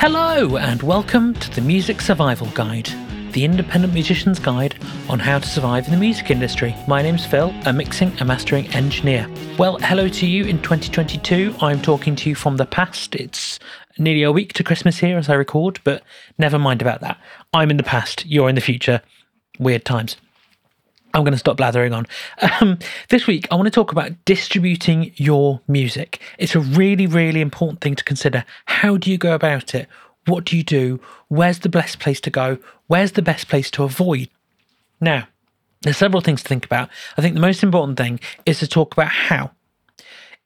Hello, and welcome to the Music Survival Guide, the independent musician's guide on how to survive in the music industry. My name's Phil, a mixing and mastering engineer. Well, hello to you in 2022. I'm talking to you from the past. It's nearly a week to Christmas here as I record, but never mind about that. I'm in the past, you're in the future. Weird times. I'm going to stop blathering on. Um, this week, I want to talk about distributing your music. It's a really, really important thing to consider. How do you go about it? What do you do? Where's the best place to go? Where's the best place to avoid? Now, there's several things to think about. I think the most important thing is to talk about how.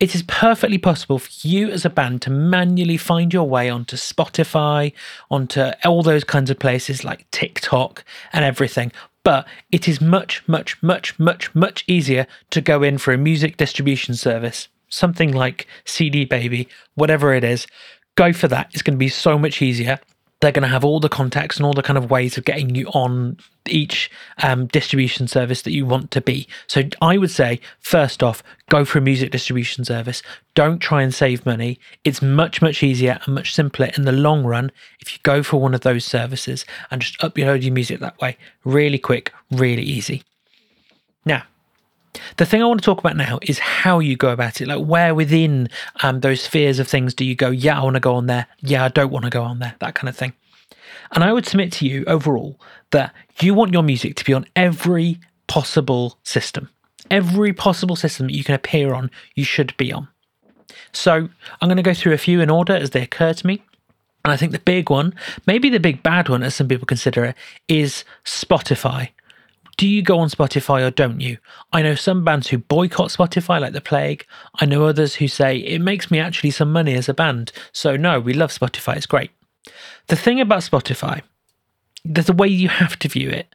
It is perfectly possible for you as a band to manually find your way onto Spotify, onto all those kinds of places like TikTok and everything but it is much, much, much, much, much easier to go in for a music distribution service, something like CD Baby, whatever it is. Go for that. It's going to be so much easier they're going to have all the contacts and all the kind of ways of getting you on each um, distribution service that you want to be. So I would say, first off, go for a music distribution service. Don't try and save money. It's much, much easier and much simpler in the long run if you go for one of those services and just upload your music that way. Really quick, really easy. Now, the thing I want to talk about now is how you go about it. Like, where within um, those spheres of things do you go, yeah, I want to go on there. Yeah, I don't want to go on there. That kind of thing. And I would submit to you overall that you want your music to be on every possible system. Every possible system that you can appear on, you should be on. So I'm going to go through a few in order as they occur to me. And I think the big one, maybe the big bad one, as some people consider it, is Spotify. Do you go on Spotify or don't you? I know some bands who boycott Spotify like the plague. I know others who say it makes me actually some money as a band. So, no, we love Spotify, it's great. The thing about Spotify, the way you have to view it,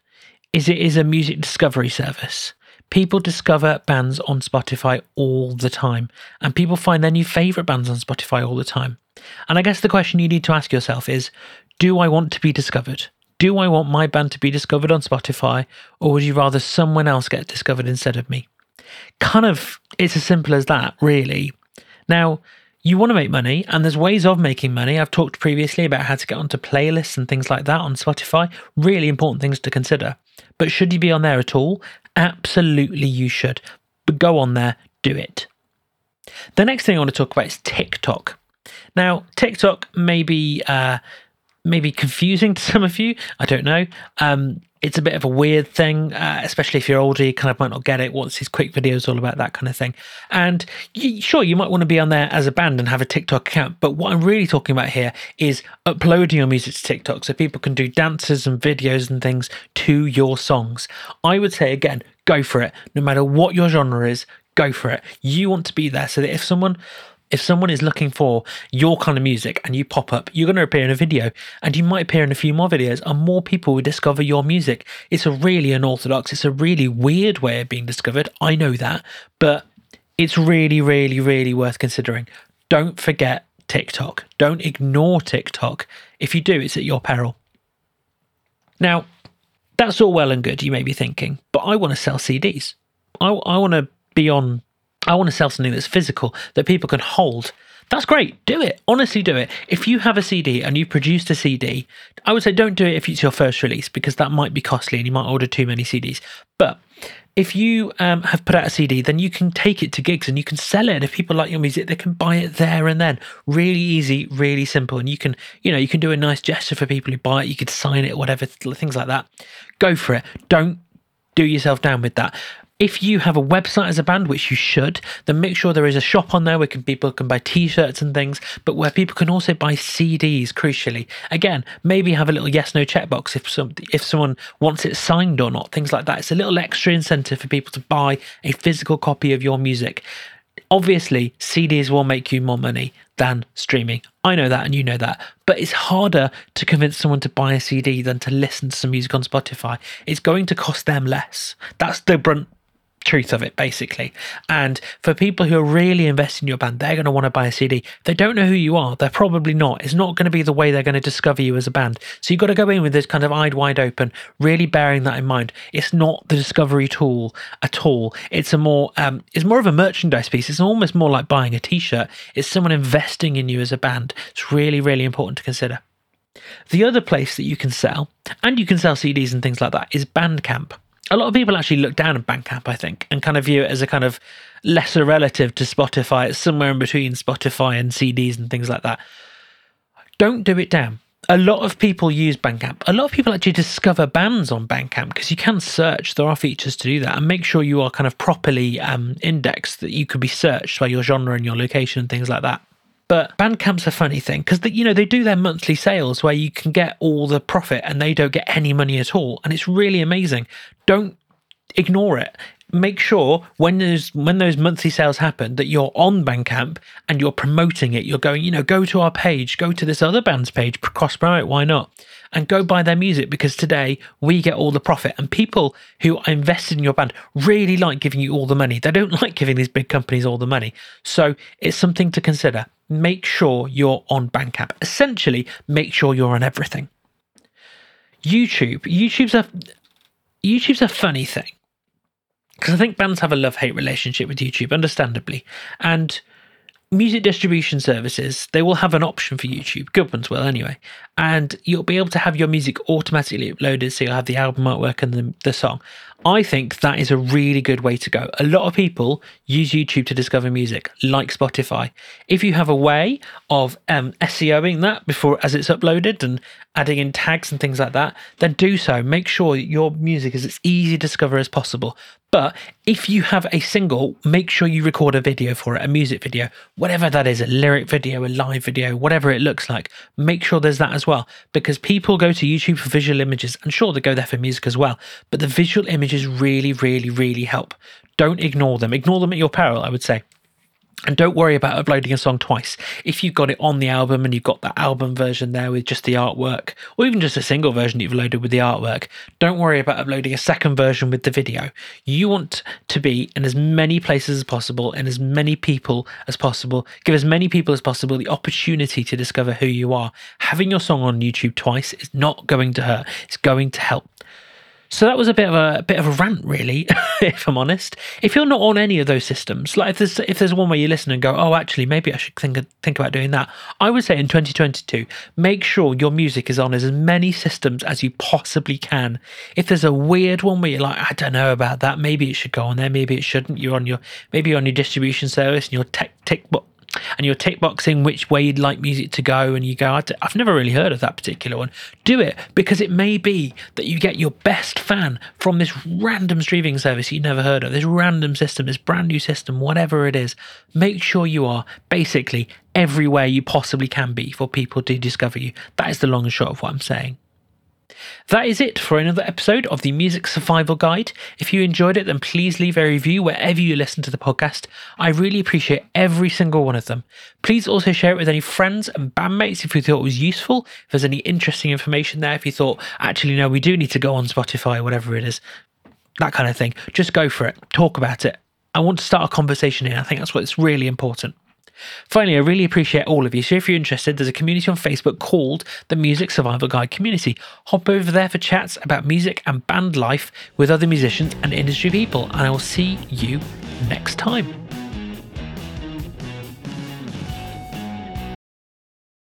is it is a music discovery service. People discover bands on Spotify all the time, and people find their new favourite bands on Spotify all the time. And I guess the question you need to ask yourself is do I want to be discovered? Do I want my band to be discovered on Spotify, or would you rather someone else get discovered instead of me? Kind of, it's as simple as that, really. Now, you want to make money, and there's ways of making money. I've talked previously about how to get onto playlists and things like that on Spotify. Really important things to consider. But should you be on there at all? Absolutely, you should. But go on there, do it. The next thing I want to talk about is TikTok. Now, TikTok may be uh, maybe confusing to some of you. I don't know. Um, it's a bit of a weird thing, uh, especially if you're older, you kind of might not get it. What's his quick videos all about, that kind of thing. And you, sure, you might want to be on there as a band and have a TikTok account. But what I'm really talking about here is uploading your music to TikTok so people can do dances and videos and things to your songs. I would say, again, go for it. No matter what your genre is, go for it. You want to be there so that if someone if someone is looking for your kind of music and you pop up, you're going to appear in a video and you might appear in a few more videos and more people will discover your music. It's a really unorthodox, it's a really weird way of being discovered. I know that, but it's really, really, really worth considering. Don't forget TikTok. Don't ignore TikTok. If you do, it's at your peril. Now, that's all well and good, you may be thinking, but I want to sell CDs. I, I want to be on I want to sell something that's physical that people can hold. That's great. Do it. Honestly, do it. If you have a CD and you've produced a CD, I would say don't do it if it's your first release because that might be costly and you might order too many CDs. But if you um, have put out a CD, then you can take it to gigs and you can sell it. And if people like your music, they can buy it there and then. Really easy, really simple. And you can, you know, you can do a nice gesture for people who buy it. You could sign it, whatever, things like that. Go for it. Don't do yourself down with that. If you have a website as a band, which you should, then make sure there is a shop on there where can, people can buy t-shirts and things, but where people can also buy CDs. Crucially, again, maybe have a little yes no checkbox if some if someone wants it signed or not. Things like that. It's a little extra incentive for people to buy a physical copy of your music. Obviously, CDs will make you more money than streaming. I know that and you know that. But it's harder to convince someone to buy a CD than to listen to some music on Spotify. It's going to cost them less. That's the brunt truth of it basically. And for people who are really investing in your band they're going to want to buy a cd they don't know who you are. They're probably not. It's not going to be the way they're going to discover you as a band. So you've got to go in with this kind of eyed wide open really bearing that in mind. It's not the discovery tool at all. It's a more um, it's more of a merchandise piece. It's almost more like buying a t-shirt. It's someone investing in you as a band. It's really really important to consider. The other place that you can sell, and you can sell CDs and things like that, is Bandcamp. A lot of people actually look down at Bandcamp, I think, and kind of view it as a kind of lesser relative to Spotify. It's somewhere in between Spotify and CDs and things like that. Don't do it down. A lot of people use Bandcamp. A lot of people actually discover bands on Bandcamp because you can search. There are features to do that, and make sure you are kind of properly um, indexed that you could be searched by your genre and your location and things like that. But Bandcamp's a funny thing because you know they do their monthly sales where you can get all the profit and they don't get any money at all, and it's really amazing. Don't ignore it. Make sure when those when those monthly sales happen that you're on Bandcamp and you're promoting it. You're going, you know, go to our page, go to this other band's page, cross promote. Why not? And go buy their music because today we get all the profit. And people who are invested in your band really like giving you all the money. They don't like giving these big companies all the money. So it's something to consider make sure you're on Bandcamp. Essentially, make sure you're on everything. YouTube. YouTube's a YouTube's a funny thing because I think bands have a love hate relationship with YouTube, understandably, and music distribution services they will have an option for YouTube. Good ones will anyway, and you'll be able to have your music automatically uploaded, so you'll have the album artwork and the, the song. I think that is a really good way to go. A lot of people use YouTube to discover music, like Spotify. If you have a way of um, SEOing that before as it's uploaded and adding in tags and things like that, then do so. Make sure your music is as easy to discover as possible. But if you have a single, make sure you record a video for it, a music video, whatever that is, a lyric video, a live video, whatever it looks like. Make sure there's that as well, because people go to YouTube for visual images, and sure, they go there for music as well. But the visual images really, really, really help. Don't ignore them. Ignore them at your peril, I would say. And don't worry about uploading a song twice. If you've got it on the album and you've got that album version there with just the artwork, or even just a single version you've loaded with the artwork, don't worry about uploading a second version with the video. You want to be in as many places as possible and as many people as possible. Give as many people as possible the opportunity to discover who you are. Having your song on YouTube twice is not going to hurt, it's going to help. So that was a bit of a, a bit of a rant, really, if I'm honest. If you're not on any of those systems, like if there's if there's one where you listen and go, oh, actually, maybe I should think think about doing that. I would say in 2022, make sure your music is on as many systems as you possibly can. If there's a weird one where you're like, I don't know about that, maybe it should go on there, maybe it shouldn't. You're on your maybe you're on your distribution service and your tech tick and you're tick boxing which way you'd like music to go, and you go, I've never really heard of that particular one. Do it because it may be that you get your best fan from this random streaming service you never heard of, this random system, this brand new system, whatever it is. Make sure you are basically everywhere you possibly can be for people to discover you. That is the long and short of what I'm saying. That is it for another episode of the Music Survival Guide. If you enjoyed it, then please leave a review wherever you listen to the podcast. I really appreciate every single one of them. Please also share it with any friends and bandmates if you thought it was useful. If there's any interesting information there, if you thought, actually, no, we do need to go on Spotify, whatever it is, that kind of thing, just go for it. Talk about it. I want to start a conversation here. I think that's what's really important. Finally, I really appreciate all of you. So if you're interested, there's a community on Facebook called the Music Survival Guide Community. Hop over there for chats about music and band life with other musicians and industry people, and I will see you next time.